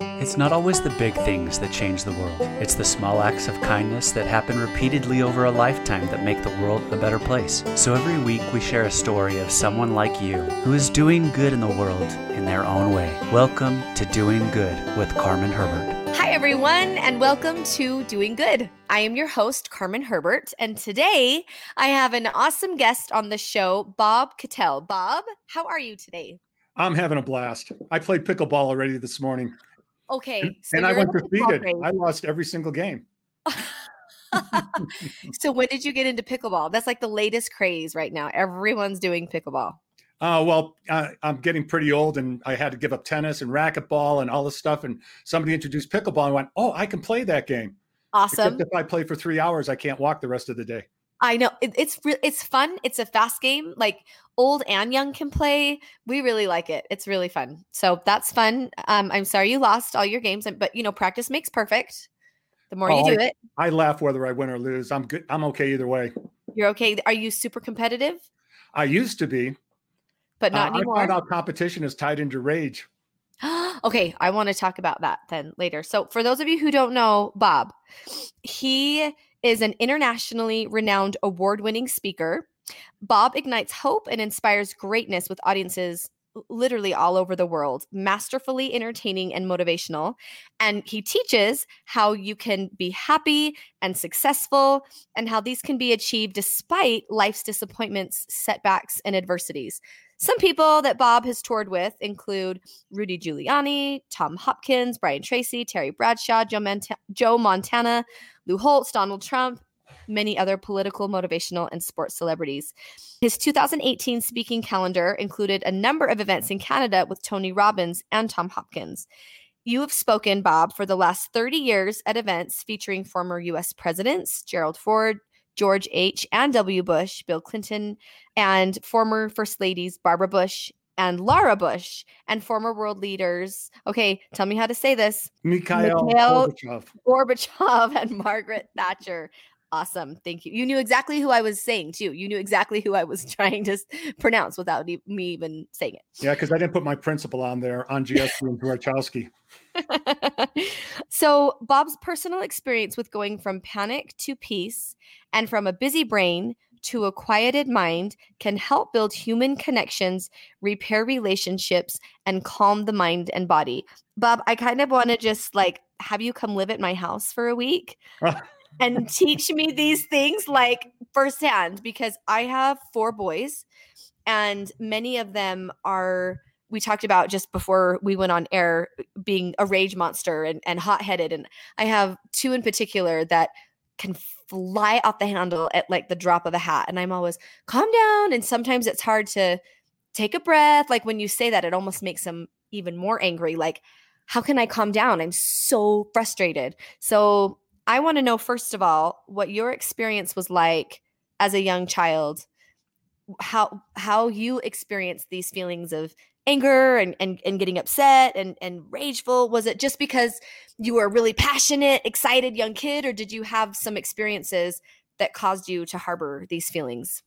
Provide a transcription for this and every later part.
It's not always the big things that change the world. It's the small acts of kindness that happen repeatedly over a lifetime that make the world a better place. So every week we share a story of someone like you who is doing good in the world in their own way. Welcome to Doing Good with Carmen Herbert. Hi, everyone, and welcome to Doing Good. I am your host, Carmen Herbert, and today I have an awesome guest on the show, Bob Kittell. Bob, how are you today? I'm having a blast. I played pickleball already this morning. Okay. So and I went defeated. I lost every single game. so when did you get into pickleball? That's like the latest craze right now. Everyone's doing pickleball. Uh, well, uh, I'm getting pretty old, and I had to give up tennis and racquetball and all this stuff. And somebody introduced pickleball, and went, "Oh, I can play that game." Awesome. Except if I play for three hours, I can't walk the rest of the day. I know it, it's it's fun. It's a fast game. Like old and young can play. We really like it. It's really fun. So that's fun. Um, I'm sorry you lost all your games, but you know practice makes perfect. The more oh, you do I, it, I laugh whether I win or lose. I'm good. I'm okay either way. You're okay. Are you super competitive? I used to be, but not uh, anymore. I found out competition is tied into rage. okay, I want to talk about that then later. So, for those of you who don't know Bob, he is an internationally renowned award winning speaker. Bob ignites hope and inspires greatness with audiences literally all over the world, masterfully entertaining and motivational. And he teaches how you can be happy and successful and how these can be achieved despite life's disappointments, setbacks, and adversities. Some people that Bob has toured with include Rudy Giuliani, Tom Hopkins, Brian Tracy, Terry Bradshaw, Joe, Mont- Joe Montana, Lou Holtz, Donald Trump, many other political, motivational, and sports celebrities. His 2018 speaking calendar included a number of events in Canada with Tony Robbins and Tom Hopkins. You have spoken, Bob, for the last 30 years at events featuring former US presidents Gerald Ford, George H. and W. Bush, Bill Clinton, and former First Ladies Barbara Bush and Laura Bush, and former world leaders. Okay, tell me how to say this. Mikhail, Mikhail Gorbachev. Gorbachev and Margaret Thatcher. Awesome. Thank you. You knew exactly who I was saying too. You knew exactly who I was mm. trying to pronounce without me even saying it. Yeah, because I didn't put my principal on there, Andrzejewski and Dworchowski. so, Bob's personal experience with going from panic to peace and from a busy brain to a quieted mind can help build human connections, repair relationships, and calm the mind and body. Bob, I kind of want to just like have you come live at my house for a week ah. And teach me these things like firsthand because I have four boys and many of them are we talked about just before we went on air being a rage monster and, and hot headed. And I have two in particular that can fly off the handle at like the drop of a hat. And I'm always calm down. And sometimes it's hard to take a breath. Like when you say that, it almost makes them even more angry. Like, how can I calm down? I'm so frustrated. So I want to know, first of all, what your experience was like as a young child how how you experienced these feelings of anger and, and, and getting upset and, and rageful? Was it just because you were a really passionate, excited young kid, or did you have some experiences that caused you to harbor these feelings?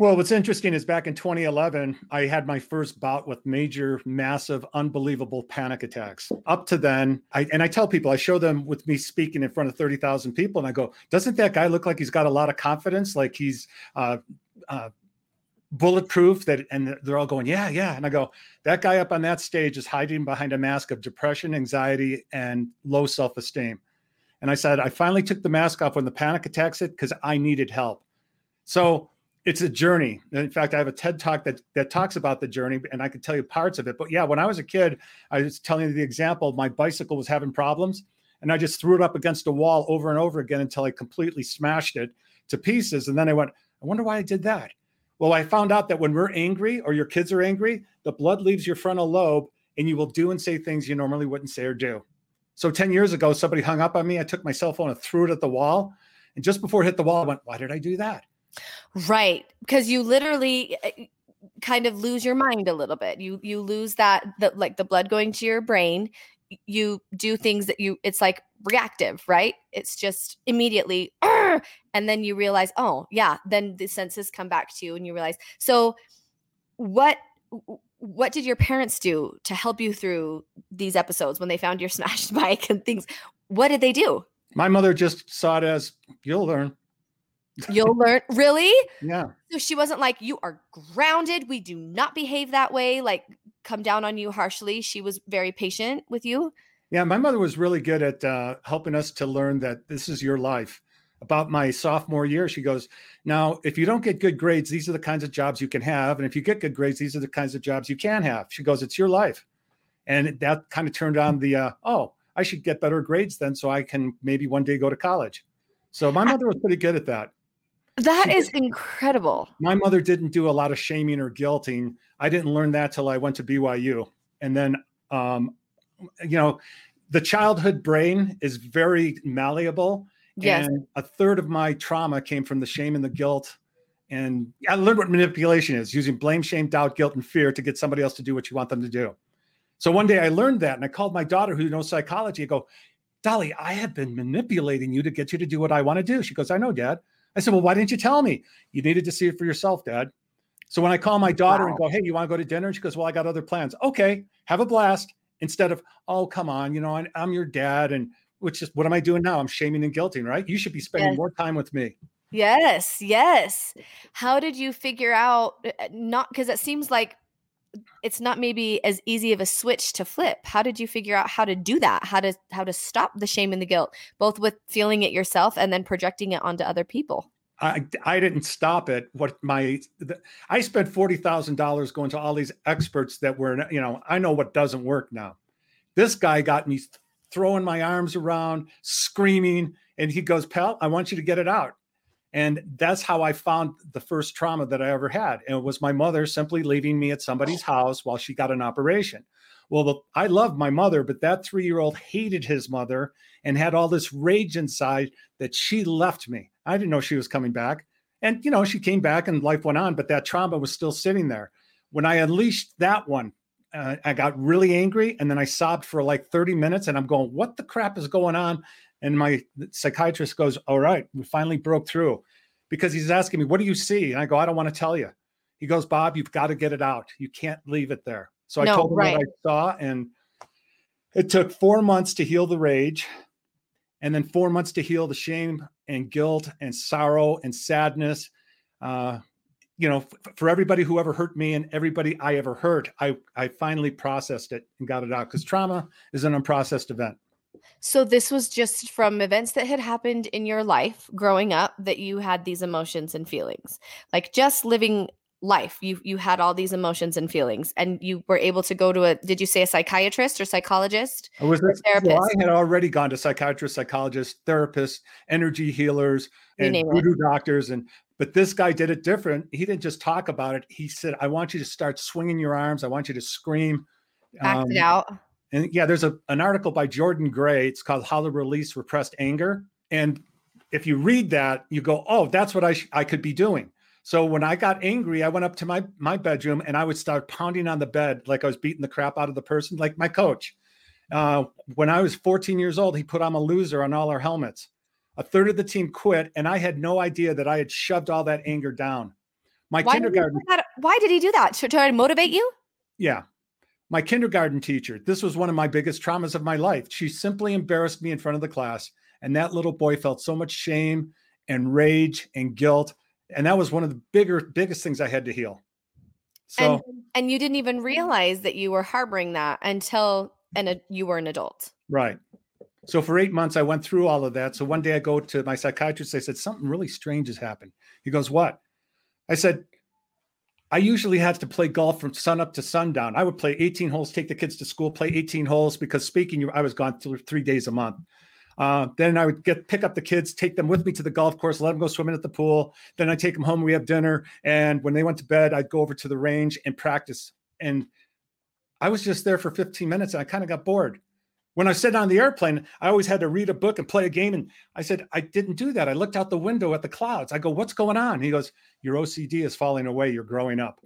Well, what's interesting is back in 2011, I had my first bout with major, massive, unbelievable panic attacks. Up to then, I and I tell people, I show them with me speaking in front of 30,000 people, and I go, "Doesn't that guy look like he's got a lot of confidence? Like he's uh, uh, bulletproof that and they're all going yeah yeah and i go that guy up on that stage is hiding behind a mask of depression anxiety and low self-esteem and i said i finally took the mask off when the panic attacks hit because i needed help so it's a journey in fact i have a ted talk that that talks about the journey and i can tell you parts of it but yeah when i was a kid i was telling you the example my bicycle was having problems and i just threw it up against a wall over and over again until i completely smashed it to pieces and then i went i wonder why i did that well, I found out that when we're angry or your kids are angry, the blood leaves your frontal lobe and you will do and say things you normally wouldn't say or do. So 10 years ago, somebody hung up on me. I took my cell phone and threw it at the wall. And just before it hit the wall, I went, Why did I do that? Right. Because you literally eh, kind of lose your mind a little bit. You you lose that the like the blood going to your brain. You do things that you it's like reactive, right? It's just immediately and then you realize oh yeah then the senses come back to you and you realize so what what did your parents do to help you through these episodes when they found your smashed bike and things? What did they do? My mother just saw it as you'll learn. You'll learn. Really? Yeah. So she wasn't like, you are grounded. We do not behave that way. Like, come down on you harshly. She was very patient with you. Yeah. My mother was really good at uh, helping us to learn that this is your life. About my sophomore year, she goes, Now, if you don't get good grades, these are the kinds of jobs you can have. And if you get good grades, these are the kinds of jobs you can have. She goes, It's your life. And that kind of turned on the, uh, oh, I should get better grades then so I can maybe one day go to college. So my mother was pretty good at that. That she is did. incredible. My mother didn't do a lot of shaming or guilting. I didn't learn that till I went to BYU. And then, um, you know, the childhood brain is very malleable. Yes. And a third of my trauma came from the shame and the guilt. And I learned what manipulation is using blame, shame, doubt, guilt, and fear to get somebody else to do what you want them to do. So one day I learned that and I called my daughter who knows psychology. I go, Dolly, I have been manipulating you to get you to do what I want to do. She goes, I know, Dad. I said, Well, why didn't you tell me? You needed to see it for yourself, Dad. So when I call my daughter wow. and go, Hey, you want to go to dinner? She goes, Well, I got other plans. Okay, have a blast. Instead of, Oh, come on, you know, I, am your dad. And which is what am I doing now? I'm shaming and guilting, right? You should be spending yes. more time with me. Yes, yes. How did you figure out uh, not because it seems like it's not maybe as easy of a switch to flip. How did you figure out how to do that? How to how to stop the shame and the guilt, both with feeling it yourself and then projecting it onto other people? I, I didn't stop it. What my the, I spent forty thousand dollars going to all these experts that were you know I know what doesn't work now. This guy got me throwing my arms around, screaming, and he goes, "Pal, I want you to get it out." And that's how I found the first trauma that I ever had. And it was my mother simply leaving me at somebody's house while she got an operation. Well, the, I loved my mother, but that three year old hated his mother and had all this rage inside that she left me. I didn't know she was coming back. And, you know, she came back and life went on, but that trauma was still sitting there. When I unleashed that one, uh, I got really angry and then I sobbed for like 30 minutes and I'm going, what the crap is going on? And my psychiatrist goes, All right, we finally broke through because he's asking me, What do you see? And I go, I don't want to tell you. He goes, Bob, you've got to get it out. You can't leave it there. So no, I told him right. what I saw, and it took four months to heal the rage, and then four months to heal the shame and guilt and sorrow and sadness. Uh, you know, f- for everybody who ever hurt me and everybody I ever hurt, I I finally processed it and got it out because trauma is an unprocessed event. So this was just from events that had happened in your life growing up that you had these emotions and feelings. Like just living life. You you had all these emotions and feelings and you were able to go to a did you say a psychiatrist or psychologist? I was a therapist. Well, I had already gone to psychiatrist, psychologist, therapist, energy healers, and voodoo doctors and but this guy did it different. He didn't just talk about it. He said, "I want you to start swinging your arms. I want you to scream." Act um, it out and yeah, there's a, an article by Jordan Gray. It's called How to Release Repressed Anger. And if you read that, you go, oh, that's what I, sh- I could be doing. So when I got angry, I went up to my, my bedroom and I would start pounding on the bed like I was beating the crap out of the person, like my coach. Uh, when I was 14 years old, he put I'm a loser on all our helmets. A third of the team quit, and I had no idea that I had shoved all that anger down. My why kindergarten. Did why did he do that? To try to motivate you? Yeah my kindergarten teacher, this was one of my biggest traumas of my life. She simply embarrassed me in front of the class. And that little boy felt so much shame and rage and guilt. And that was one of the bigger, biggest things I had to heal. So, and, and you didn't even realize that you were harboring that until and you were an adult. Right. So for eight months, I went through all of that. So one day I go to my psychiatrist. I said, something really strange has happened. He goes, what? I said, I usually had to play golf from sun up to sundown. I would play 18 holes, take the kids to school, play 18 holes because speaking, I was gone three days a month. Uh, then I would get pick up the kids, take them with me to the golf course, let them go swimming at the pool. Then I take them home. We have dinner, and when they went to bed, I'd go over to the range and practice. And I was just there for 15 minutes, and I kind of got bored. When I sat on the airplane, I always had to read a book and play a game. And I said, I didn't do that. I looked out the window at the clouds. I go, What's going on? He goes, Your OCD is falling away. You're growing up.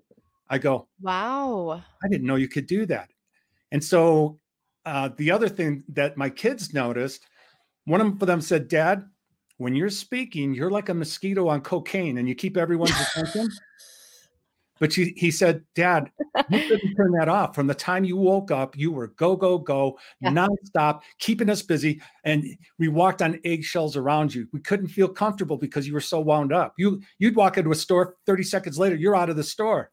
I go, Wow. I didn't know you could do that. And so uh, the other thing that my kids noticed, one of them said, Dad, when you're speaking, you're like a mosquito on cocaine and you keep everyone's attention. But she, he said, Dad, you couldn't turn that off. From the time you woke up, you were go, go, go, Yeah. nonstop, keeping us busy. And we walked on eggshells around you. We couldn't feel comfortable because you were so wound up. You you'd walk into a store 30 seconds later, you're out of the store.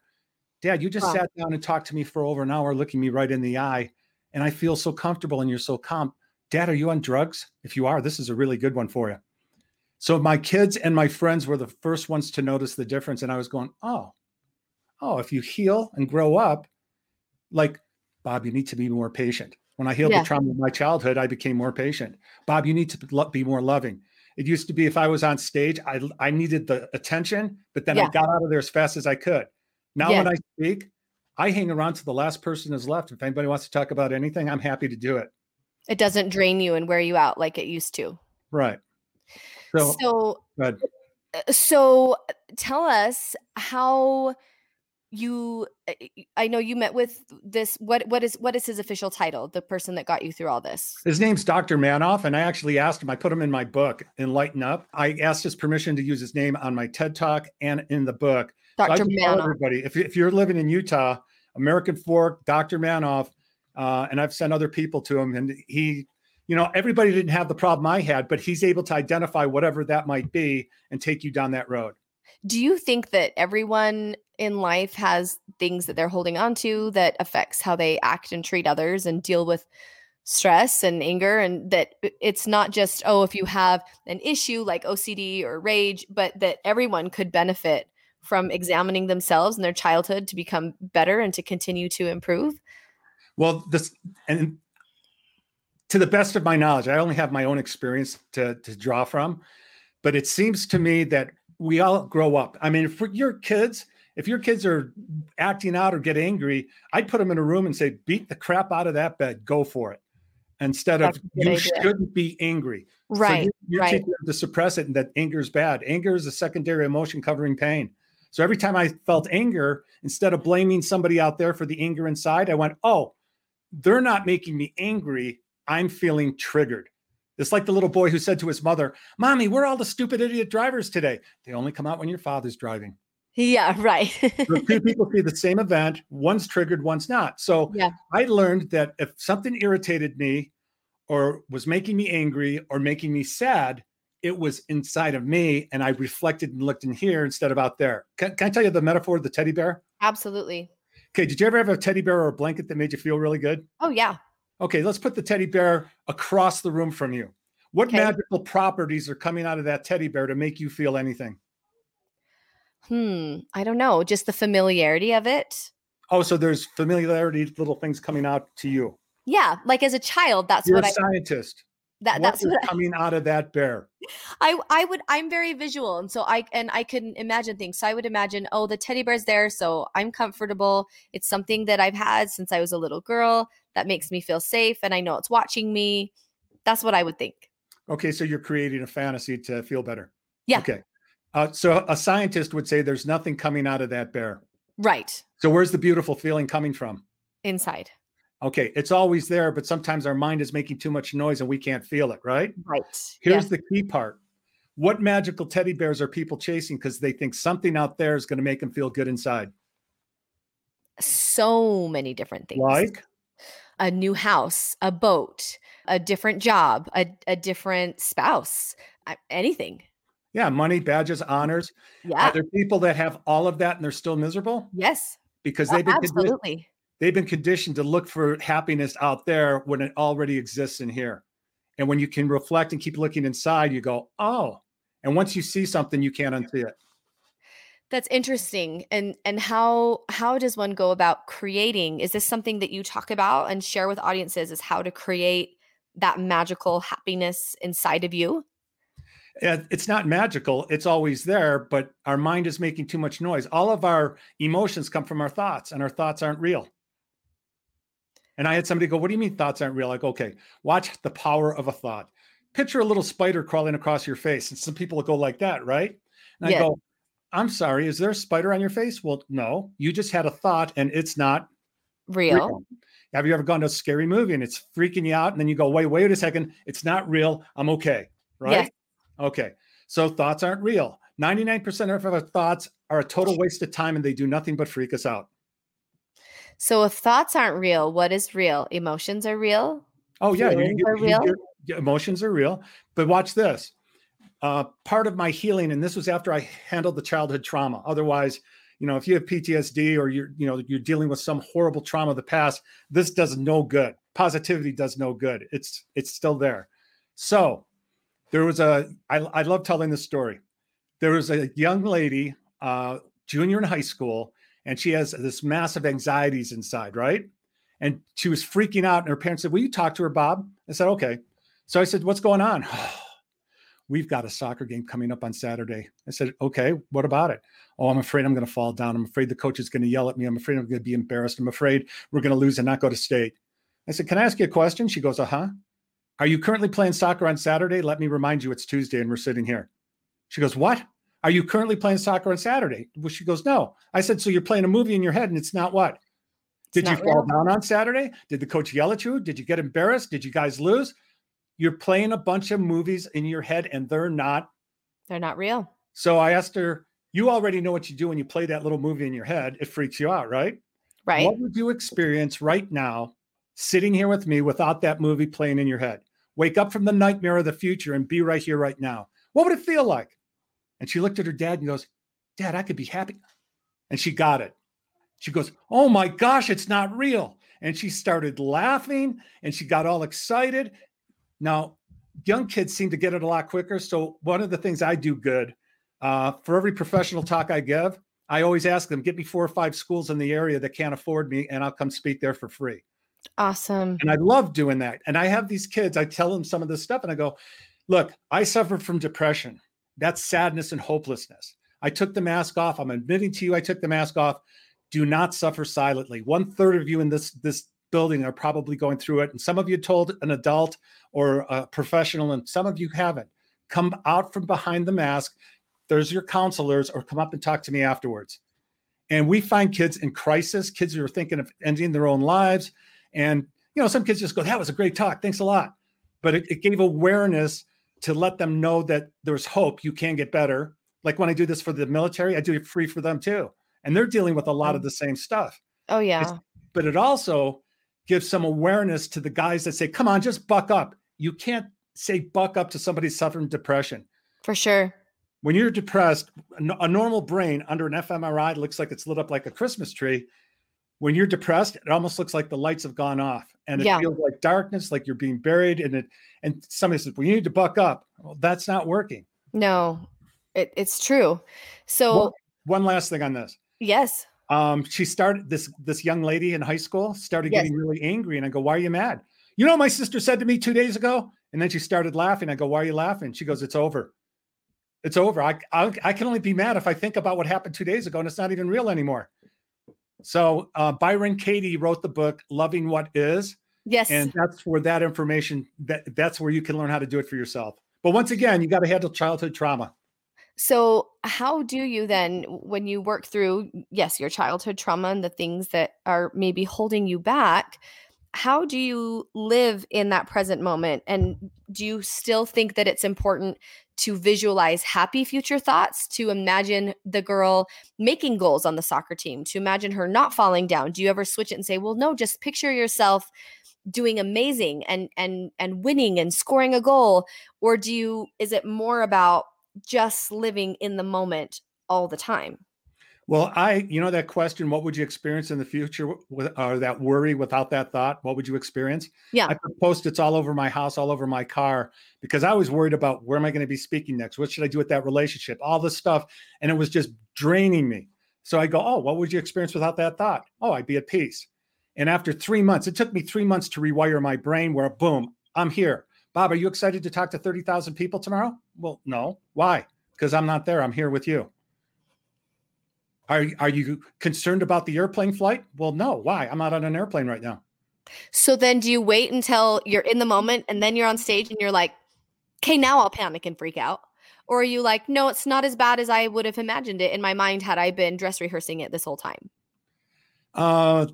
Dad, you just Wow. sat down and talked to me for over an hour, looking me right in the eye. And I feel so comfortable and you're so calm. Dad, are you on drugs? If you are, this is a really good one for you. So my kids and my friends were the first ones to notice the difference. And I was going, oh, oh, if you heal and grow up, like Bob, you need to be more patient. When I healed Yeah. the trauma of my childhood, I became more patient. Bob, you need to be more loving. It used to be if I was on stage, I I needed the attention, but then I got out of there as fast as I could. Now Yeah. when I speak, I hang around to the last person is left. If anybody wants to talk about anything, I'm happy to do it. It doesn't drain you and wear you out like it used to. Right. So, so uh, so uh, tell us how you i know you met with this what what is what is his official title the person that got you through all this His name's Dr. Manoff, and I actually asked him, I put him in my book, Enlighten Up. I asked his permission to use his name on my TED Talk and in the book. Dr tell Manoff. everybody, if, if you're living in Utah, American Fork, Dr. Manoff, uh, and I've sent other people to him, and he, you know, everybody didn't have the problem I had, but he's able to identify whatever that might be and take you down that road. Do you think that everyone in life has things that they're holding on to that affects how they act and treat others and deal with stress and anger? And that it's not just oh if you have an issue like OCD or rage but that everyone could benefit from examining themselves and their childhood to become better and to continue to improve? Well, this and to the best of my knowledge, I only have my own experience to to draw from, but it seems to me that we all grow up. I mean, for your kids, if your kids are acting out or get angry, I'd put them in a room and say, "Beat the crap out of that bed, go for it," instead of That's good "You idea. shouldn't be angry." So right you, you're right. teaching them to suppress it and that anger is bad. Anger is a secondary emotion covering pain. So every time I felt anger, instead of blaming somebody out there for the anger inside, I went, oh, they're not making me angry. I'm feeling triggered. It's like the little boy who said to his mother, Mommy, we're all the stupid idiot drivers today? They only come out when your father's driving. yeah right So two people see the same event, one's triggered, one's not. So Yeah. I learned that if something irritated me or was making me angry or making me sad, it was inside of me and I reflected and looked in here instead of out there. Can, can I tell you the metaphor of the teddy bear? absolutely Okay, did you ever have a teddy bear or a blanket that made you feel really good? oh yeah Okay, let's put the teddy bear across the room from you. What Okay. magical properties are coming out of that teddy bear to make you feel anything? hmm i don't know just the familiarity of it Oh, so there's familiarity, little things coming out to you. yeah like as a child that's You're what a i scientist. that, What that's what I, coming out of that bear. I I would I'm very visual and so I and I can imagine things. So I would imagine, oh, the teddy bear's there, so I'm comfortable. It's something that I've had since I was a little girl that makes me feel safe and I know it's watching me. That's what I would think. Okay, so you're creating a fantasy to feel better. Yeah. Okay. Uh, so a scientist would say there's nothing coming out of that bear. Right. So where's the beautiful feeling coming from? Inside. Okay, it's always there, but sometimes our mind is making too much noise and we can't feel it, right? Right. Here's Yes. the key part. What magical teddy bears are people chasing because they think something out there is going to make them feel good inside? so many different things. Like, a new house, a boat, a different job, a, a different spouse, anything. yeah, money, badges, honors. Yeah. Are there people that have all of that and they're still miserable yes. because they've been absolutely. they've been conditioned to look for happiness out there when it already exists in here. And when you can reflect and keep looking inside, you go, oh. And once you see something, you can't unsee it. That's interesting. And and how how does one go about creating? Is this something that you talk about and share with audiences is how to create that magical happiness inside of you? It's not magical, it's always there, but our mind is making too much noise. All of our emotions come from our thoughts, and our thoughts aren't real. And I had somebody go, What do you mean thoughts aren't real? Like, okay, watch the power of a thought. Picture a little spider crawling across your face. And some people will go like that, right? And Yeah. I go, I'm sorry, is there a spider on your face? Well, no, you just had a thought and it's not Real. real. Have you ever gone to a scary movie and it's freaking you out? And then you go, wait, wait a second, it's not real. I'm okay. Right? Yes. Okay. So thoughts aren't real. 99% of our thoughts are a total waste of time and they do nothing but freak us out. So if thoughts aren't real, what is real? Emotions are real. Oh yeah, you, Feelings are real? your- your emotions are real. But watch this. Uh, part of my healing, and this was after I handled the childhood trauma. Otherwise, you know, if you have PTSD or you're, you know, you're dealing with some horrible trauma of the past, this does no good. Positivity does no good. It's it's still there. So there was a. I, I love telling this story. There was a young lady, uh, junior in high school, and she has this massive anxieties inside, right? And she was freaking out, and her parents said, "Will you talk to her, Bob?" I said, "Okay." So I said, "What's going on?" We've got a soccer game coming up on Saturday. I said, "Okay, what about it?" Oh, I'm afraid I'm going to fall down. I'm afraid the coach is going to yell at me. I'm afraid I'm going to be embarrassed. I'm afraid we're going to lose and not go to state. I said, "Can I ask you a question?" She goes, "Uh huh." Are you currently playing soccer on Saturday? Let me remind you, it's Tuesday and we're sitting here. She goes, What? Are you currently playing soccer on Saturday? Well, she goes, No. I said, So you're playing a movie in your head and it's not what? Did you fall real. down on Saturday? Did the coach yell at you? Did you get embarrassed? Did you guys lose? You're playing a bunch of movies in your head and they're not. They're not real. So I asked her, You already know what you do when you play that little movie in your head. It freaks you out, right? Right. What would you experience right now, sitting here with me without that movie playing in your head? Wake up from the nightmare of the future and be right here, right now. What would it feel like? And she looked at her dad and goes, Dad, I could be happy. And she got it. She goes, Oh my gosh, it's not real. And she started laughing and she got all excited. Now, young kids seem to get it a lot quicker. So, one of the things I do good uh, for every professional talk I give, I always ask them, get me four or five schools in the area that can't afford me, and I'll come speak there for free. Awesome. And I love doing that. And I have these kids, I tell them some of this stuff, and I go, look, I suffer from depression. That's sadness and hopelessness. I took the mask off. I'm admitting to you, I took the mask off. Do not suffer silently. One third of you in this this building are probably going through it, and some of you told an adult or a professional, and some of you haven't. Come out from behind the mask. There's your counselors, or come up and talk to me afterwards. And we find kids in crisis, kids who are thinking of ending their own lives. And, you know, some kids just go, that was a great talk. Thanks a lot. But it, it gave awareness to let them know that there's hope. You can get better. Like when I do this for the military, I do it free for them too. And they're dealing with a lot of mm. the same stuff. Oh yeah. But it also gives some awareness to the guys that say, come on, just buck up. You can't say buck up to somebody suffering depression. For sure. When you're depressed, a normal brain under an fMRI looks like it's lit up like a Christmas tree. When you're depressed, it almost looks like the lights have gone off and it Yeah. feels like darkness, like you're being buried. And it and somebody says, Well, you need to buck up. Well, that's not working. No, it, it's true. So One last thing on this. yes. Um, she started this this young lady in high school started Yes. getting really angry, and I go, "Why are you mad?" You know, what my sister said to me two days ago, and then she started laughing. I go, "Why are you laughing?" She goes, "It's over. It's over. I I, I can only be mad if I think about what happened two days ago, and it's not even real anymore." So uh, Byron Katie wrote the book "Loving What Is," Yes. and that's where that information that that's where you can learn how to do it for yourself. But once again, you got to handle childhood trauma. So, how do you then, when you work through, yes, your childhood trauma and the things that are maybe holding you back, how do you live in that present moment? And do you still think that it's important to visualize happy future thoughts, to imagine the girl making goals on the soccer team, to imagine her not falling down? Do you ever switch it and say, well, no, just picture yourself doing amazing and and and winning and scoring a goal or do you is it more about just living in the moment all the time. Well, I, you know, that question, what would you experience in the future with, or that worry without that thought? What would you experience? Yeah. I put post-its all over my house, all over my car, because I was worried about where am I going to be speaking next? What should I do with that relationship? All this stuff. And it was just draining me. So I go, oh, what would you experience without that thought? Oh, I'd be at peace. And after three months, it took me three months to rewire my brain where boom, I'm here. Bob, are you excited to talk to 30,000 people tomorrow? Well, no. Why? Because I'm not there. I'm here with you. Are, are you concerned about the airplane flight? Well, no. Why? I'm not on an airplane right now. So then do you wait until you're in the moment and then you're on stage and you're like, okay, now I'll panic and freak out? Or are you like, no, it's not as bad as I would have imagined it in my mind had I been dress rehearsing it this whole time? Uh,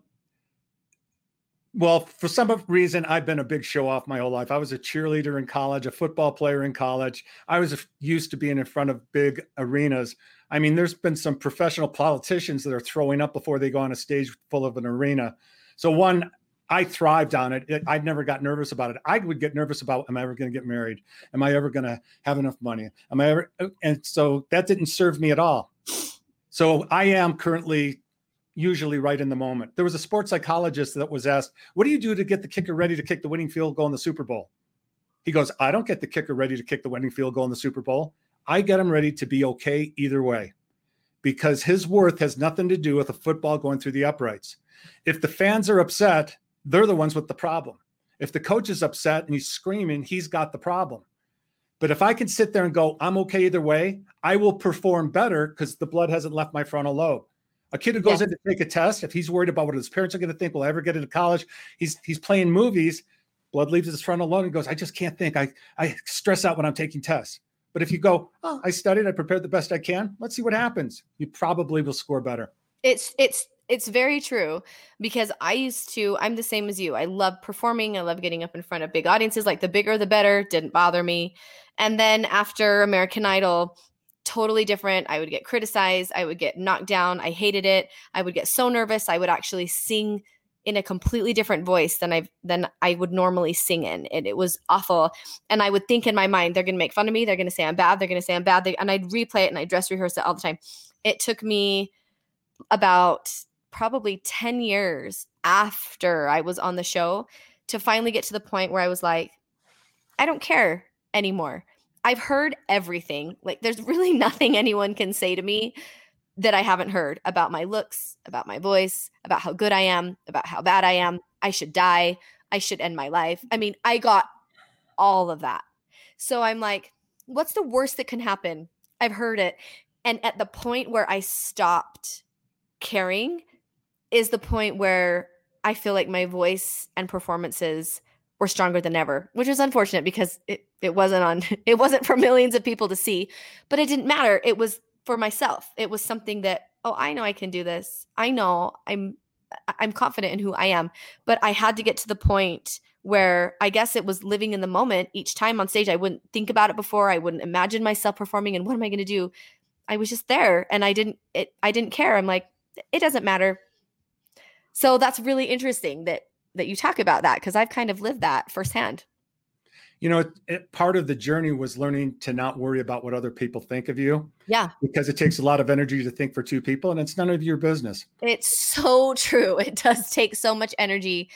Well, for some reason, I've been a big show off my whole life. I was a cheerleader in college, a football player in college. I was used to being in front of big arenas. I mean, there's been some professional politicians that are throwing up before they go on a stage full of an arena. So, one, I thrived on it. it. I never got nervous about it. I would get nervous about, am I ever going to get married? Am I ever going to have enough money? Am I ever? Uh, and so that didn't serve me at all. So I am currently usually right in the moment. There was a sports psychologist that was asked, What do you do to get the kicker ready to kick the winning field goal in the Super Bowl? He goes, I don't get the kicker ready to kick the winning field goal in the Super Bowl. I get him ready to be okay either way because his worth has nothing to do with a football going through the uprights. If the fans are upset, they're the ones with the problem. If the coach is upset and he's screaming, he's got the problem. But if I can sit there and go, I'm okay either way, I will perform better because the blood hasn't left my frontal lobe. A kid who goes in to take a test, if he's worried about what his parents are going to think, will I ever get into college? He's he's playing movies, blood leaves his frontal lobe and goes, I just can't think. I I stress out when I'm taking tests. But if you go, oh, I studied, I prepared the best I can. Let's see what happens. You probably will score better. It's it's it's very true because I used to, I'm the same as you. I love performing. I love getting up in front of big audiences. Like the bigger, the better, didn't bother me. And then after American Idol, totally different. I would get criticized. I would get knocked down. I hated it. I would get so nervous. I would actually sing in a completely different voice than I than I would normally sing in. And it was awful. And I would think in my mind, they're gonna make fun of me. They're gonna say I'm bad. They're gonna say I'm bad. They, and I'd replay it and I'd dress rehearse it all the time. It took me about probably 10 years after I was on the show to finally get to the point where I was like, I don't care anymore. I've heard everything. Like, there's really nothing anyone can say to me that I haven't heard about my looks, about my voice, about how good I am, about how bad I am. I should die. I should end my life. I mean, I got all of that. So I'm like, what's the worst that can happen? I've heard it. And at the point where I stopped caring is the point where I feel like my voice and performances were stronger than ever, which is unfortunate because it, it wasn't on it wasn't for millions of people to see, but it didn't matter. It was for myself. It was something that, oh, I know I can do this. I know I'm I'm confident in who I am. But I had to get to the point where I guess it was living in the moment each time on stage. I wouldn't think about it before. I wouldn't imagine myself performing and what am I going to do? I was just there and I didn't it I didn't care. I'm like it doesn't matter. So that's really interesting that that you talk about that because I've kind of lived that firsthand. You know, it, it, part of the journey was learning to not worry about what other people think of you. Yeah. Because it takes a lot of energy to think for two people and it's none of your business. It's so true. It does take so much energy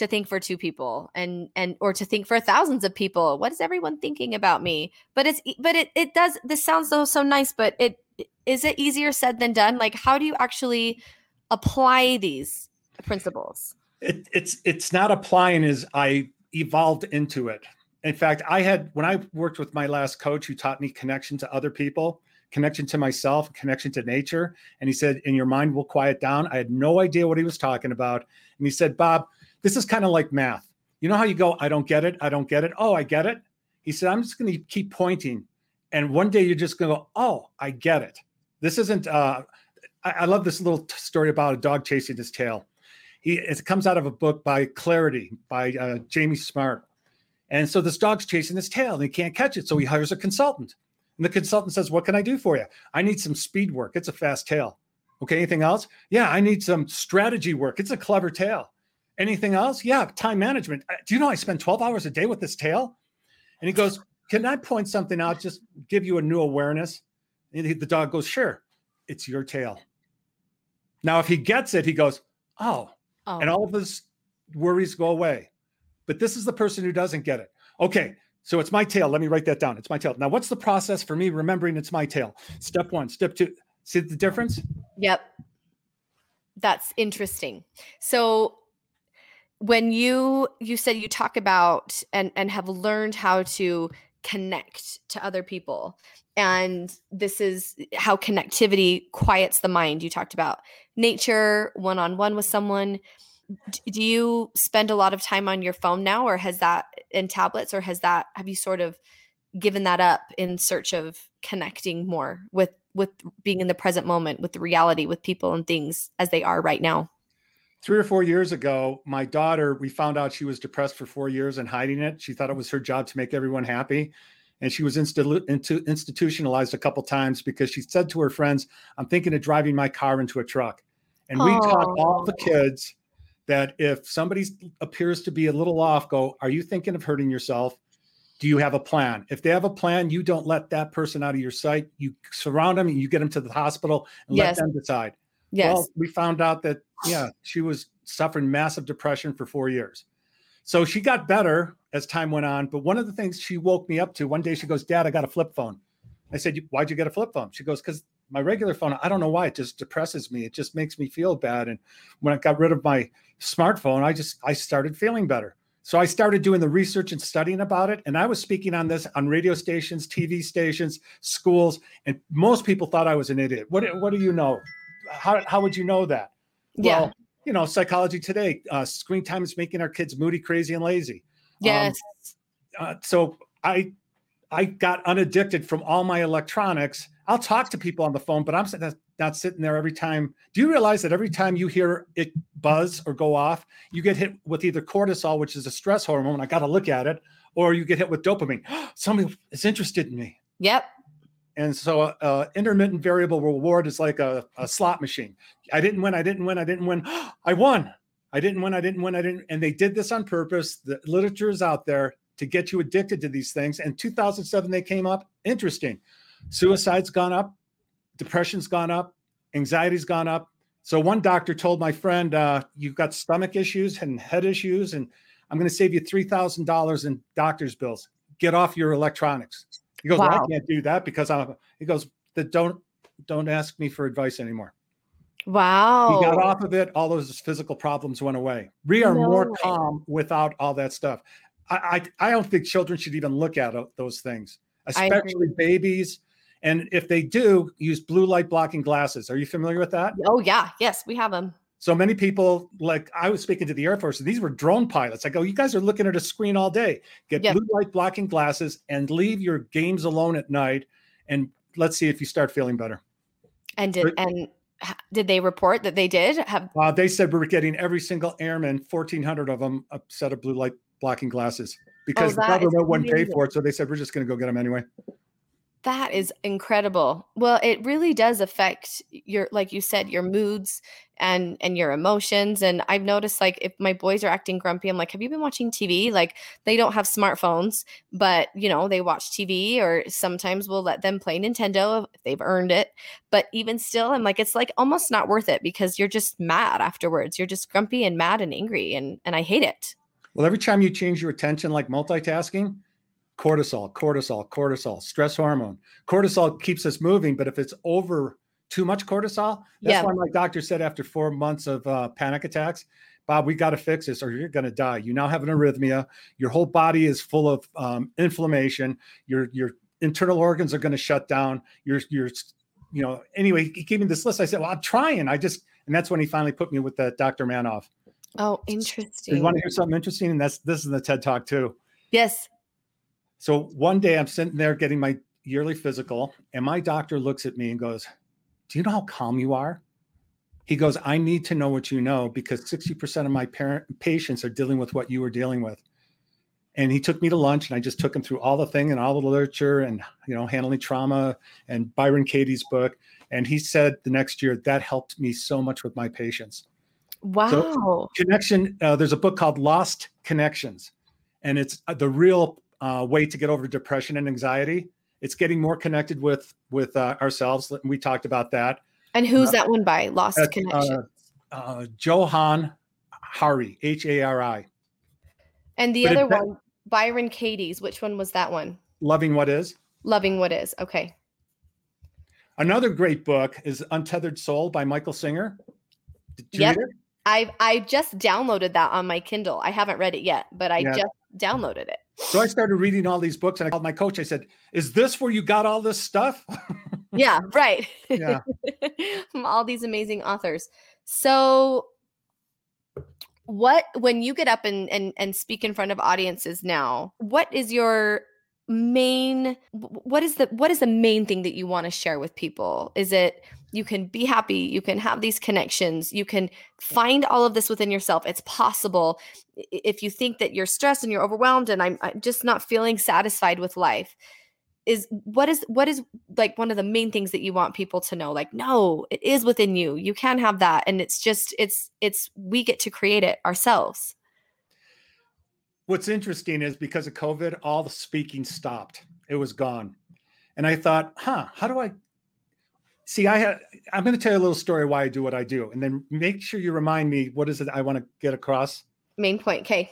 to think for two people and and or to think for thousands of people. What is everyone thinking about me? But it's but it it does this sounds so so nice, but it is it easier said than done? Like how do you actually apply these principles? It, it's it's not applying as I evolved into it. In fact, I had when I worked with my last coach who taught me connection to other people, connection to myself, connection to nature, and he said, "In your mind will quiet down." I had no idea what he was talking about, and he said, "Bob, this is kind of like math. You know how you go, I don't get it, I don't get it. Oh, I get it." He said, "I'm just going to keep pointing, and one day you're just going to go, oh, I get it. This isn't." Uh, I, I love this little t- story about a dog chasing his tail he it comes out of a book by Clarity by uh, Jamie Smart. And so this dog's chasing his tail and he can't catch it. So he hires a consultant. And the consultant says, What can I do for you? I need some speed work. It's a fast tail. Okay, anything else? Yeah, I need some strategy work. It's a clever tail. Anything else? Yeah, time management. Uh, do you know I spend 12 hours a day with this tail? And he goes, Can I point something out? Just give you a new awareness. And the dog goes, Sure, it's your tail. Now, if he gets it, he goes, Oh, Oh. And all of his worries go away. But this is the person who doesn't get it. Okay, so it's my tail. Let me write that down. It's my tail. Now, what's the process for me remembering it's my tail? Step one, step two. See the difference? Yep. That's interesting. So when you you said you talk about and and have learned how to connect to other people and this is how connectivity quiets the mind. You talked about nature one-on-one with someone. Do you spend a lot of time on your phone now or has that in tablets or has that have you sort of given that up in search of connecting more with with being in the present moment with the reality with people and things as they are right now three or four years ago, my daughter, we found out she was depressed for four years and hiding it. She thought it was her job to make everyone happy. And she was insti- into, institutionalized a couple times because she said to her friends, I'm thinking of driving my car into a truck. And we taught all the kids that if somebody appears to be a little off, go, Are you thinking of hurting yourself? Do you have a plan? If they have a plan, you don't let that person out of your sight. You surround them and you get them to the hospital and Yes. let them decide. Yes. Well, we found out that yeah, she was suffering massive depression for four years. So she got better as time went on. But one of the things she woke me up to one day, she goes, Dad, I got a flip phone. I said, Why'd you get a flip phone? She goes, Because my regular phone, I don't know why, it just depresses me. It just makes me feel bad. And when I got rid of my smartphone, I just I started feeling better. So I started doing the research and studying about it. And I was speaking on this on radio stations, TV stations, schools, and most people thought I was an idiot. What, what do you know? How, how would you know that? yeah. Well, you know, psychology today, uh, screen time is making our kids moody, crazy, and lazy. yes. Uh, so I, I got unaddicted from all my electronics. I'll talk to people on the phone, but I'm not sitting there every time. Do you realize that every time you hear it buzz or go off, you get hit with either cortisol, which is a stress hormone. I got to look at it, or you get hit with dopamine. Somebody is interested in me. Yep. And so, uh, intermittent variable reward is like a, a slot machine. I didn't win. I didn't win. I didn't win. I won. I didn't win. I didn't win. I didn't. And they did this on purpose. The literature is out there to get you addicted to these things. And 2007, they came up. Interesting. Suicide's gone up. Depression's gone up. Anxiety's gone up. So one doctor told my friend, uh, "You've got stomach issues and head issues, and I'm going to save you three thousand dollars in doctor's bills. Get off your electronics." He goes, well, "I can't do that because I'm." He goes, "That don't don't ask me for advice anymore." Wow. He got off of it. All those physical problems went away. We are No more way. calm without all that stuff. I, I I don't think children should even look at those things, especially babies. And if they do, use blue light blocking glasses. Are you familiar with that? Oh yeah. Yes, we have them. So many people, like I was speaking to the Air Force, and these were drone pilots. I go, you guys are looking at a screen all day. Get Yeah. blue light blocking glasses and leave your games alone at night. And let's see if you start feeling better. And did and did they report that they did have? Uh, they said we were getting every single airman, 1,400 of them, a set of blue light blocking glasses because the Oh, is government wouldn't pay for it. So they said, we're just going to go get them anyway. That is incredible. Well, it really does affect your, like you said, your moods and and your emotions. And I've noticed, like, if my boys are acting grumpy, I'm like, "Have you been watching TV?" Like, they don't have smartphones, but you know, they watch TV, or sometimes we'll let them play Nintendo if they've earned it. But even still, I'm like, it's like almost not worth it because you're just mad afterwards. You're just grumpy and mad and angry, and and I hate it. Well, every time you change your attention, like multitasking, cortisol, cortisol, cortisol, stress hormone. Cortisol keeps us moving, but if it's over too much cortisol, that's Yeah. why my doctor said after four months of uh, panic attacks, Bob, we got to fix this or you're going to die. You now have an arrhythmia. Your whole body is full of um, inflammation. Your your internal organs are going to shut down. Your your you know anyway. He gave me this list. I said, well, I'm trying. I just and that's when he finally put me with the Dr. Manoff. Oh, interesting. You want to hear something interesting? And that's this is the TED Talk too. Yes. So one day I'm sitting there getting my yearly physical, and my doctor looks at me and goes, Do you know how calm you are? He goes, I need to know what you know because 60% of my parent patients are dealing with what you were dealing with. And he took me to lunch and I just took him through all the thing and all the literature and you know, handling trauma and Byron Katie's book. And he said the next year that helped me so much with my patients Wow. connection uh, there's a book called lost connections and it's uh, the real uh, way to get over depression and anxiety it's getting more connected with with uh, ourselves we talked about that and who's uh, that one by? Lost That's, Connection. uh, uh, johann hari h-a-r-i and the but other one, Byron Katie's. Which one was that one? loving what is Loving What Is. Okay. another great book is untethered soul by michael singer Did you Yep. I I just downloaded that on my Kindle. I haven't read it yet, but I Yeah. just downloaded it. So i started reading all these books and i called my coach i said is this where you got all this stuff Yeah, right. yeah From all these amazing authors. So what when you get up and, and and speak in front of audiences now, what is your main what is the what is the main thing that you want to share with people? Is it you can be happy you can have these connections you can find all of this within yourself it's possible. If you think that you're stressed and you're overwhelmed and I'm, I'm just not feeling satisfied with life is what is what is like one of the main things that you want people to know? Like no it is within you you can have that and it's just it's it's we get to create it ourselves what's interesting is because of covid all the speaking stopped it was gone and i thought huh how do i see i had i'm going to tell you a little story why i do what i do and then make sure you remind me what is it i want to get across main point okay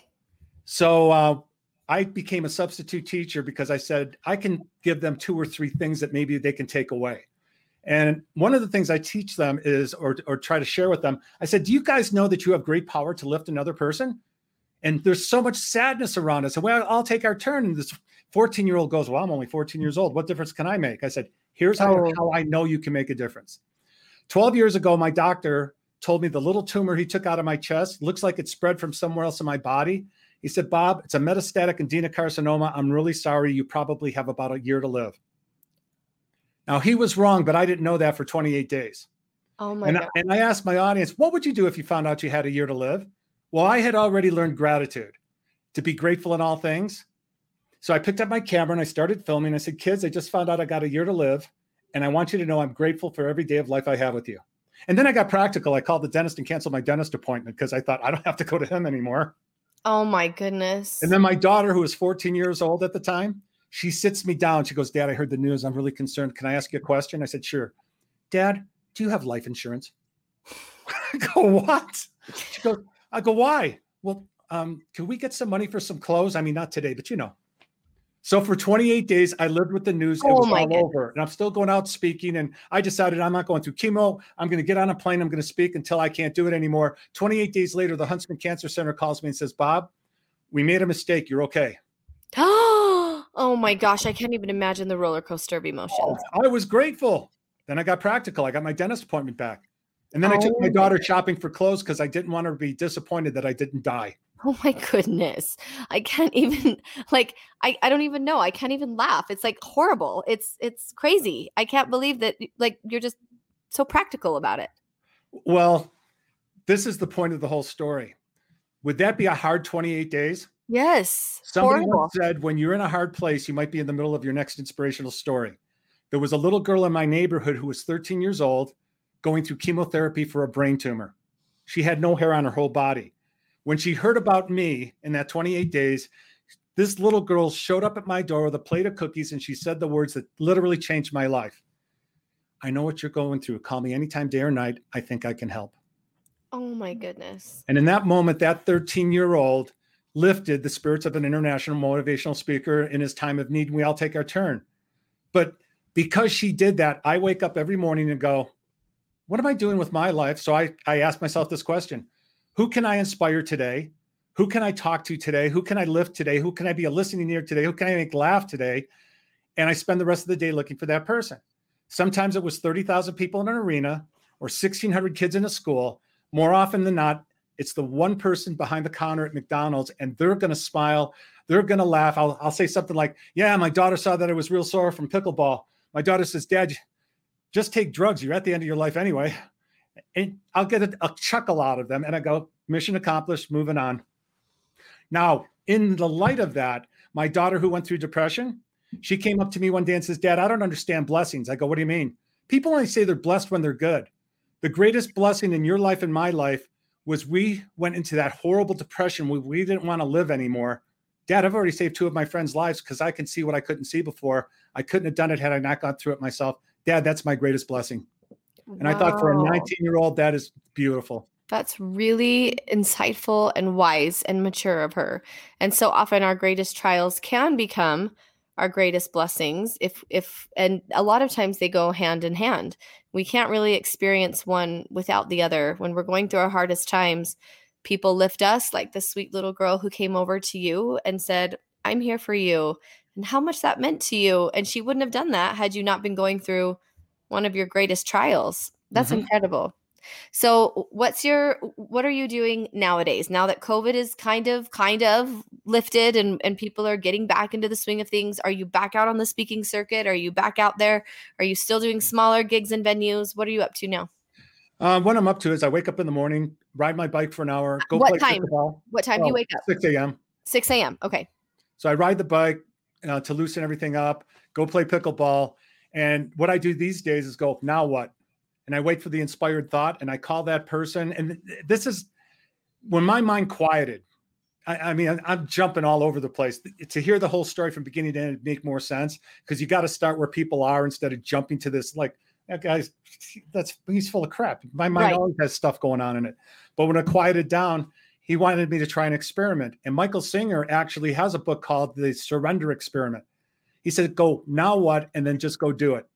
so uh, I became a substitute teacher because I said I can give them two or three things that maybe they can take away. And one of the things I teach them is, or, or try to share with them, I said, Do you guys know that you have great power to lift another person? And there's so much sadness around us. And well, I'll take our turn. And this 14 year old goes, Well, I'm only 14 years old. What difference can I make? I said, Here's how, oh. how I know you can make a difference. 12 years ago, my doctor told me the little tumor he took out of my chest looks like it spread from somewhere else in my body. He said, Bob, it's a metastatic adenocarcinoma. I'm really sorry. You probably have about a year to live. Now, he was wrong, but I didn't know that for 28 days. Oh my and, God. and I asked my audience, what would you do if you found out you had a year to live? Well, I had already learned gratitude, to be grateful in all things. So I picked up my camera and I started filming. I said, kids, I just found out I got a year to live. And I want you to know I'm grateful for every day of life I have with you. And then I got practical. I called the dentist and canceled my dentist appointment because I thought I don't have to go to him anymore. Oh my goodness. And then my daughter, who was 14 years old at the time, she sits me down. She goes, Dad, I heard the news. I'm really concerned. Can I ask you a question? I said, Sure. Dad, do you have life insurance? I go, What? She goes, I go, Why? Well, um, can we get some money for some clothes? I mean, not today, but you know. So for 28 days, I lived with the news. Oh it was all goodness. over. And I'm still going out speaking. And I decided I'm not going through chemo. I'm going to get on a plane. I'm going to speak until I can't do it anymore. 28 days later, the Huntsman Cancer Center calls me and says, Bob, we made a mistake. You're okay. oh my gosh. I can't even imagine the roller coaster of emotions. Oh, I was grateful. Then I got practical. I got my dentist appointment back. And then oh. I took my oh. daughter shopping for clothes because I didn't want her to be disappointed that I didn't die. Oh my goodness. I can't even like I, I don't even know. I can't even laugh. It's like horrible. It's it's crazy. I can't believe that like you're just so practical about it. Well, this is the point of the whole story. Would that be a hard 28 days? Yes. Somebody said when you're in a hard place, you might be in the middle of your next inspirational story. There was a little girl in my neighborhood who was 13 years old going through chemotherapy for a brain tumor. She had no hair on her whole body. When she heard about me in that 28 days, this little girl showed up at my door with a plate of cookies and she said the words that literally changed my life. I know what you're going through. Call me anytime, day or night. I think I can help. Oh my goodness. And in that moment, that 13 year old lifted the spirits of an international motivational speaker in his time of need. And we all take our turn. But because she did that, I wake up every morning and go, What am I doing with my life? So I, I ask myself this question who can I inspire today? Who can I talk to today? Who can I lift today? Who can I be a listening ear today? Who can I make laugh today? And I spend the rest of the day looking for that person. Sometimes it was 30,000 people in an arena or 1,600 kids in a school. More often than not, it's the one person behind the counter at McDonald's, and they're going to smile. They're going to laugh. I'll, I'll say something like, Yeah, my daughter saw that I was real sore from pickleball. My daughter says, Dad, just take drugs. You're at the end of your life anyway and I'll get a, a chuckle out of them, and I go, mission accomplished, moving on. Now, in the light of that, my daughter who went through depression, she came up to me one day and says, Dad, I don't understand blessings. I go, What do you mean? People only say they're blessed when they're good. The greatest blessing in your life and my life was we went into that horrible depression we didn't want to live anymore. Dad, I've already saved two of my friends' lives because I can see what I couldn't see before. I couldn't have done it had I not gone through it myself. Dad, that's my greatest blessing. And wow. I thought for a 19 year old, that is beautiful. That's really insightful and wise and mature of her. And so often our greatest trials can become our greatest blessings if if and a lot of times they go hand in hand. We can't really experience one without the other. When we're going through our hardest times, people lift us like the sweet little girl who came over to you and said, "I'm here for you." And how much that meant to you. And she wouldn't have done that had you not been going through one of your greatest trials. That's mm-hmm. incredible. So what's your what are you doing nowadays? Now that COVID is kind of kind of lifted and and people are getting back into the swing of things, are you back out on the speaking circuit? Are you back out there? Are you still doing smaller gigs and venues? What are you up to now? Um, what I'm up to is I wake up in the morning, ride my bike for an hour, go what play time? pickleball. What time do you wake up? 6 a.m. 6 a.m. Okay. So I ride the bike uh, to loosen everything up, go play pickleball. And what I do these days is go, now what? And I wait for the inspired thought and I call that person. And this is when my mind quieted. I, I mean, I'm jumping all over the place. To hear the whole story from beginning to end make more sense because you got to start where people are instead of jumping to this like that guy's that's he's full of crap. My mind Right. always has stuff going on in it. But when it quieted down, he wanted me to try an experiment. And Michael Singer actually has a book called The Surrender Experiment. He said, go now what? And then just go do it.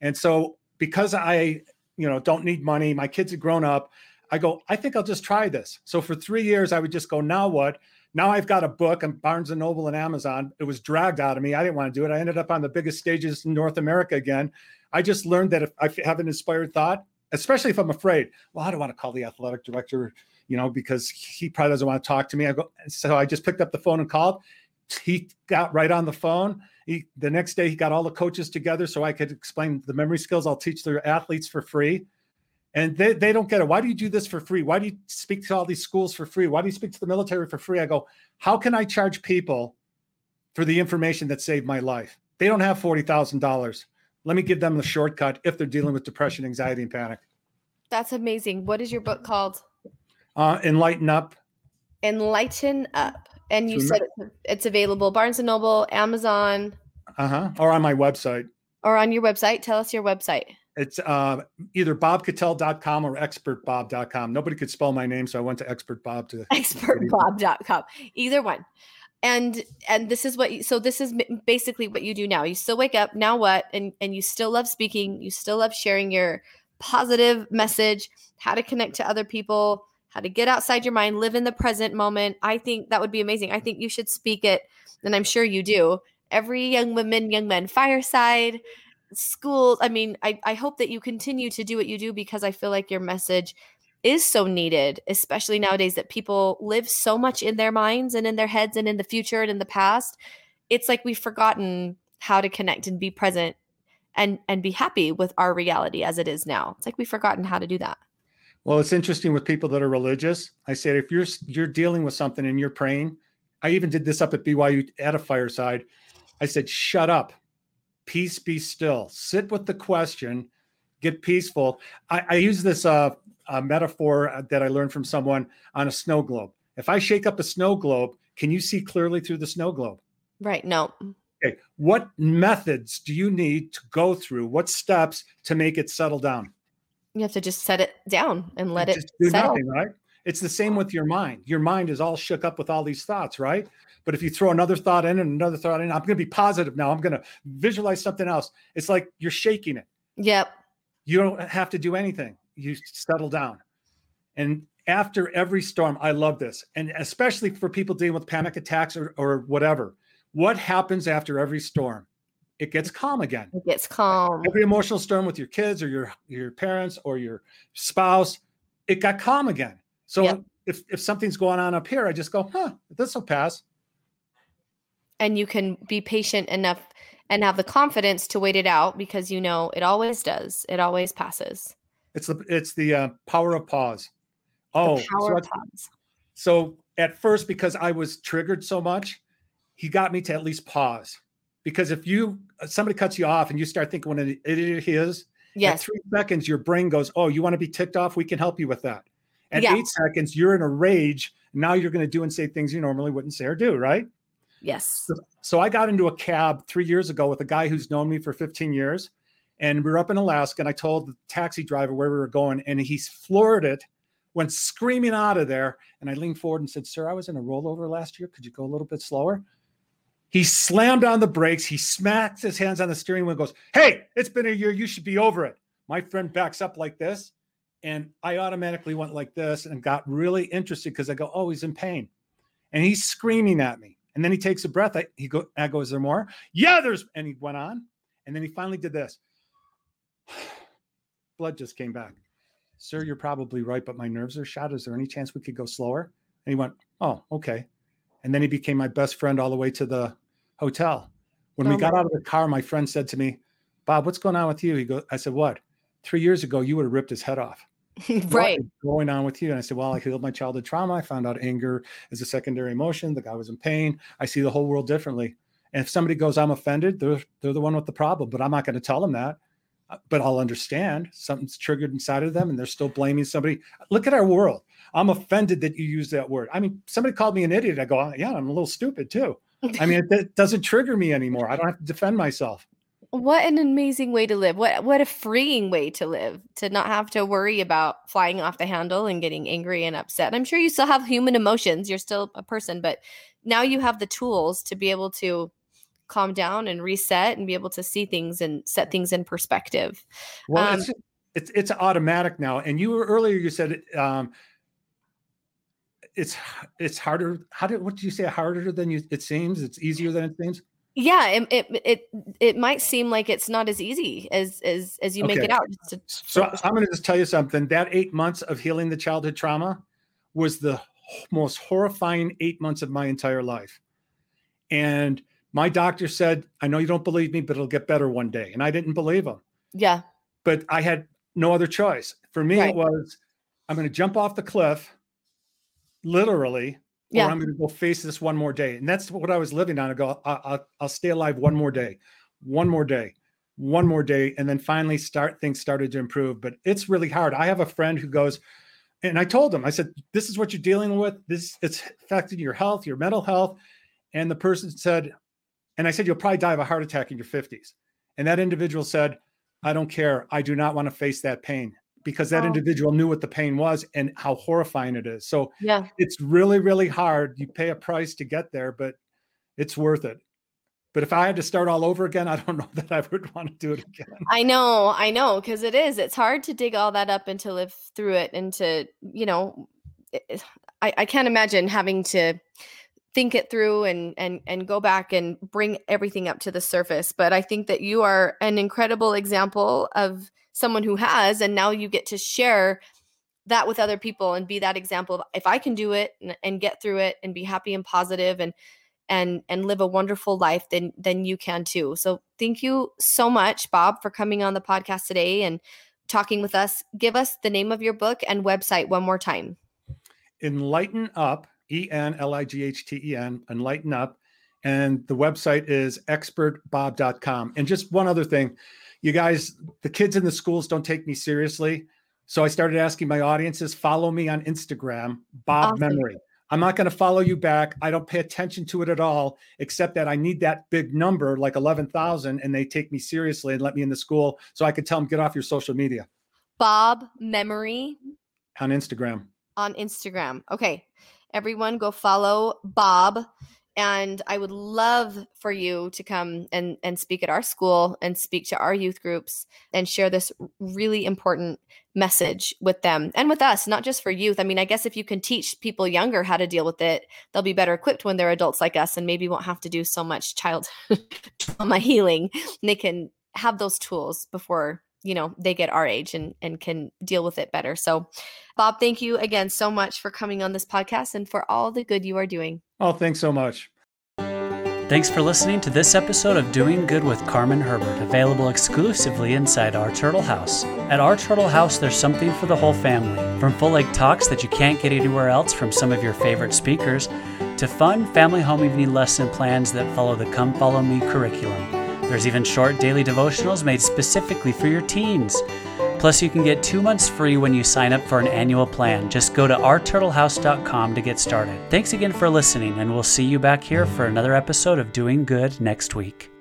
And so because I, you know, don't need money, my kids have grown up. I go, I think I'll just try this. So for three years, I would just go, now what? Now I've got a book on Barnes and Noble and Amazon. It was dragged out of me. I didn't want to do it. I ended up on the biggest stages in North America again. I just learned that if I have an inspired thought, especially if I'm afraid, well, I don't want to call the athletic director, you know, because he probably doesn't want to talk to me. I go, so I just picked up the phone and called. He got right on the phone. He, the next day, he got all the coaches together so I could explain the memory skills I'll teach their athletes for free. And they, they don't get it. Why do you do this for free? Why do you speak to all these schools for free? Why do you speak to the military for free? I go, how can I charge people for the information that saved my life? They don't have $40,000. Let me give them the shortcut if they're dealing with depression, anxiety, and panic. That's amazing. What is your book called? Uh, enlighten up. Enlighten Up. And you said it's, it's available Barnes and Noble, Amazon, Uh huh. Or on my website. or on your website. Tell us your website. It's uh, either bobkittell.com or expertbob.com. Nobody could spell my name, so I went to expertbob to. expertbob.com either one and and this is what you, so this is basically what you do now you still wake up now what and and you still love speaking you still love sharing your positive message how to connect to other people how to get outside your mind live in the present moment i think that would be amazing i think you should speak it and i'm sure you do every young woman young men fireside school. i mean I, I hope that you continue to do what you do because i feel like your message is so needed, especially nowadays that people live so much in their minds and in their heads and in the future and in the past. It's like we've forgotten how to connect and be present and and be happy with our reality as it is now. It's like we've forgotten how to do that. Well, it's interesting with people that are religious. I said if you're you're dealing with something and you're praying, I even did this up at BYU at a fireside. I said, "Shut up, peace, be still. Sit with the question, get peaceful." I, I use this uh, uh, metaphor that I learned from someone on a snow globe. If I shake up a snow globe, can you see clearly through the snow globe? Right. No. Okay, what methods do you need to go through? What steps to make it settle down? You have to just set it down and let it just do settle. nothing, right? It's the same with your mind. Your mind is all shook up with all these thoughts, right? But if you throw another thought in and another thought in, I'm going to be positive now. I'm going to visualize something else. It's like you're shaking it. Yep. You don't have to do anything. You settle down. And after every storm, I love this. And especially for people dealing with panic attacks or, or whatever, what happens after every storm? It gets calm again. It gets calm. Every emotional storm with your kids or your your parents or your spouse, it got calm again. So Yep. if if something's going on up here, I just go, huh, this will pass. And you can be patient enough and have the confidence to wait it out because you know it always does. It always passes. It's the it's the uh, power of pause. Oh, power so, of pause. so at first, because I was triggered so much, he got me to at least pause. Because if you uh, somebody cuts you off and you start thinking what an idiot he is, at Yes. three seconds, your brain goes, Oh, you want to be ticked off? We can help you with that. At Yeah. eight seconds, you're in a rage. Now you're going to do and say things you normally wouldn't say or do, right? Yes. So I got into a cab three years ago with a guy who's known me for 15 years. And we were up in Alaska, and I told the taxi driver where we were going, and he floored it, went screaming out of there. And I leaned forward and said, Sir, I was in a rollover last year. Could you go a little bit slower? He slammed on the brakes. He smacks his hands on the steering wheel and goes, Hey, it's been a year. You should be over it. My friend backs up like this. And I automatically went like this and got really interested because I go, Oh, he's in pain. And he's screaming at me. And then he takes a breath. I, he go, I go, Is there more? Yeah, there's. And he went on. And then he finally did this. Blood just came back. Sir, you're probably right, but my nerves are shot. Is there any chance we could go slower? And he went, Oh, okay. And then he became my best friend all the way to the hotel. When Oh we my- got out of the car, my friend said to me, Bob, what's going on with you? He goes, I said, What? Three years ago, you would have ripped his head off. Right. going on with you? And I said, Well, I healed my childhood trauma. I found out anger is a secondary emotion. The guy was in pain. I see the whole world differently. And if somebody goes, I'm offended, they're they're the one with the problem. But I'm not going to tell them that. Uh, But I'll understand something's triggered inside of them and they're still blaming somebody. Look at our world. I'm offended that you use that word. I mean, somebody called me an idiot. I go, yeah, I'm a little stupid too. I mean, it, it doesn't trigger me anymore. I don't have to defend myself. What an amazing way to live. What what a freeing way to live. To not have to worry about flying off the handle and getting angry and upset. I'm sure you still have human emotions. You're still a person, but now you have the tools to be able to calm down and reset and be able to see things and set things in perspective. Well, Um, it's, it's it's automatic now. And you were earlier. You said um, it's it's harder. How did what did you say? Harder than you it seems. It's easier than it seems. Yeah, it it it, it might seem like it's not as easy as as as you make it out. To- So I'm going to just tell you something. That eight months of healing the childhood trauma was the most horrifying eight months of my entire life. And my doctor said, "I know you don't believe me, but it'll get better one day." And I didn't believe him. yeah. but I had no other choice. For me, Right. it was I'm going to jump off the cliff, literally, Yeah. or I'm going to go face this one more day. And that's what I was living on. I go, I- I'll, I'll stay alive one more day, one more day, one more day, and then finally start things started to improve. But it's really hard. I have a friend who goes, and I told him, I said, "This is what you're dealing with. This it's affecting your health, your mental health." And the person said, and I said, "You'll probably die of a heart attack in your 50s." And that individual said, I don't care. I do not want to face that pain because that Oh. individual knew what the pain was and how horrifying it is. So Yeah. it's really, really hard. You pay a price to get there, but it's worth it. But if I had to start all over again, I don't know that I would want to do it again. I know, I know, because it is. It's hard to dig all that up and to live through it and to, you know, it- I, I can't imagine having to think it through and and and go back and bring everything up to the surface. But I think that you are an incredible example of someone who has, and now you get to share that with other people and be that example. of, If I can do it and, and get through it and be happy and positive and and and live a wonderful life then then you can too so thank you so much bob for coming on the podcast today and talking with us give us the name of your book and website one more time Enlighten Up, E N L I G H T E N, Enlighten Up. And the website is expertbob.com. And just one other thing, you guys, the kids in the schools don't take me seriously. So I started asking my audiences, follow me on Instagram, Bob Awesome. Memory. I'm not going to follow you back. I don't pay attention to it at all, except that I need that big number, like 11,000, and they take me seriously and let me in the school so I could tell them, get off your social media bob memory on Instagram. on instagram okay everyone go follow bob. And i would love for you to come and and speak at our school and speak to our youth groups and share this really important message with them and with us not just for youth. I mean i guess if you can teach people younger how to deal with it they'll be better equipped when they're adults like us and maybe won't have to do so much child trauma healing. And they can have those tools before you know they get our age and and can deal with it better so bob thank you again so much for coming on this podcast and for all the good you are doing Oh, thanks so much. Thanks for listening to this episode of Doing Good with Carmen Herbert, available exclusively inside Our Turtle House. At Our Turtle House, there's something for the whole family. From full length talks that you can't get anywhere else from some of your favorite speakers, to fun family home evening lesson plans that follow the Come Follow Me curriculum. There's even short daily devotionals made specifically for your teens. Plus, you can get two months free when you sign up for an annual plan. Just go to ourturtlehouse.com to get started. Thanks again for listening, and we'll see you back here for another episode of Doing Good next week.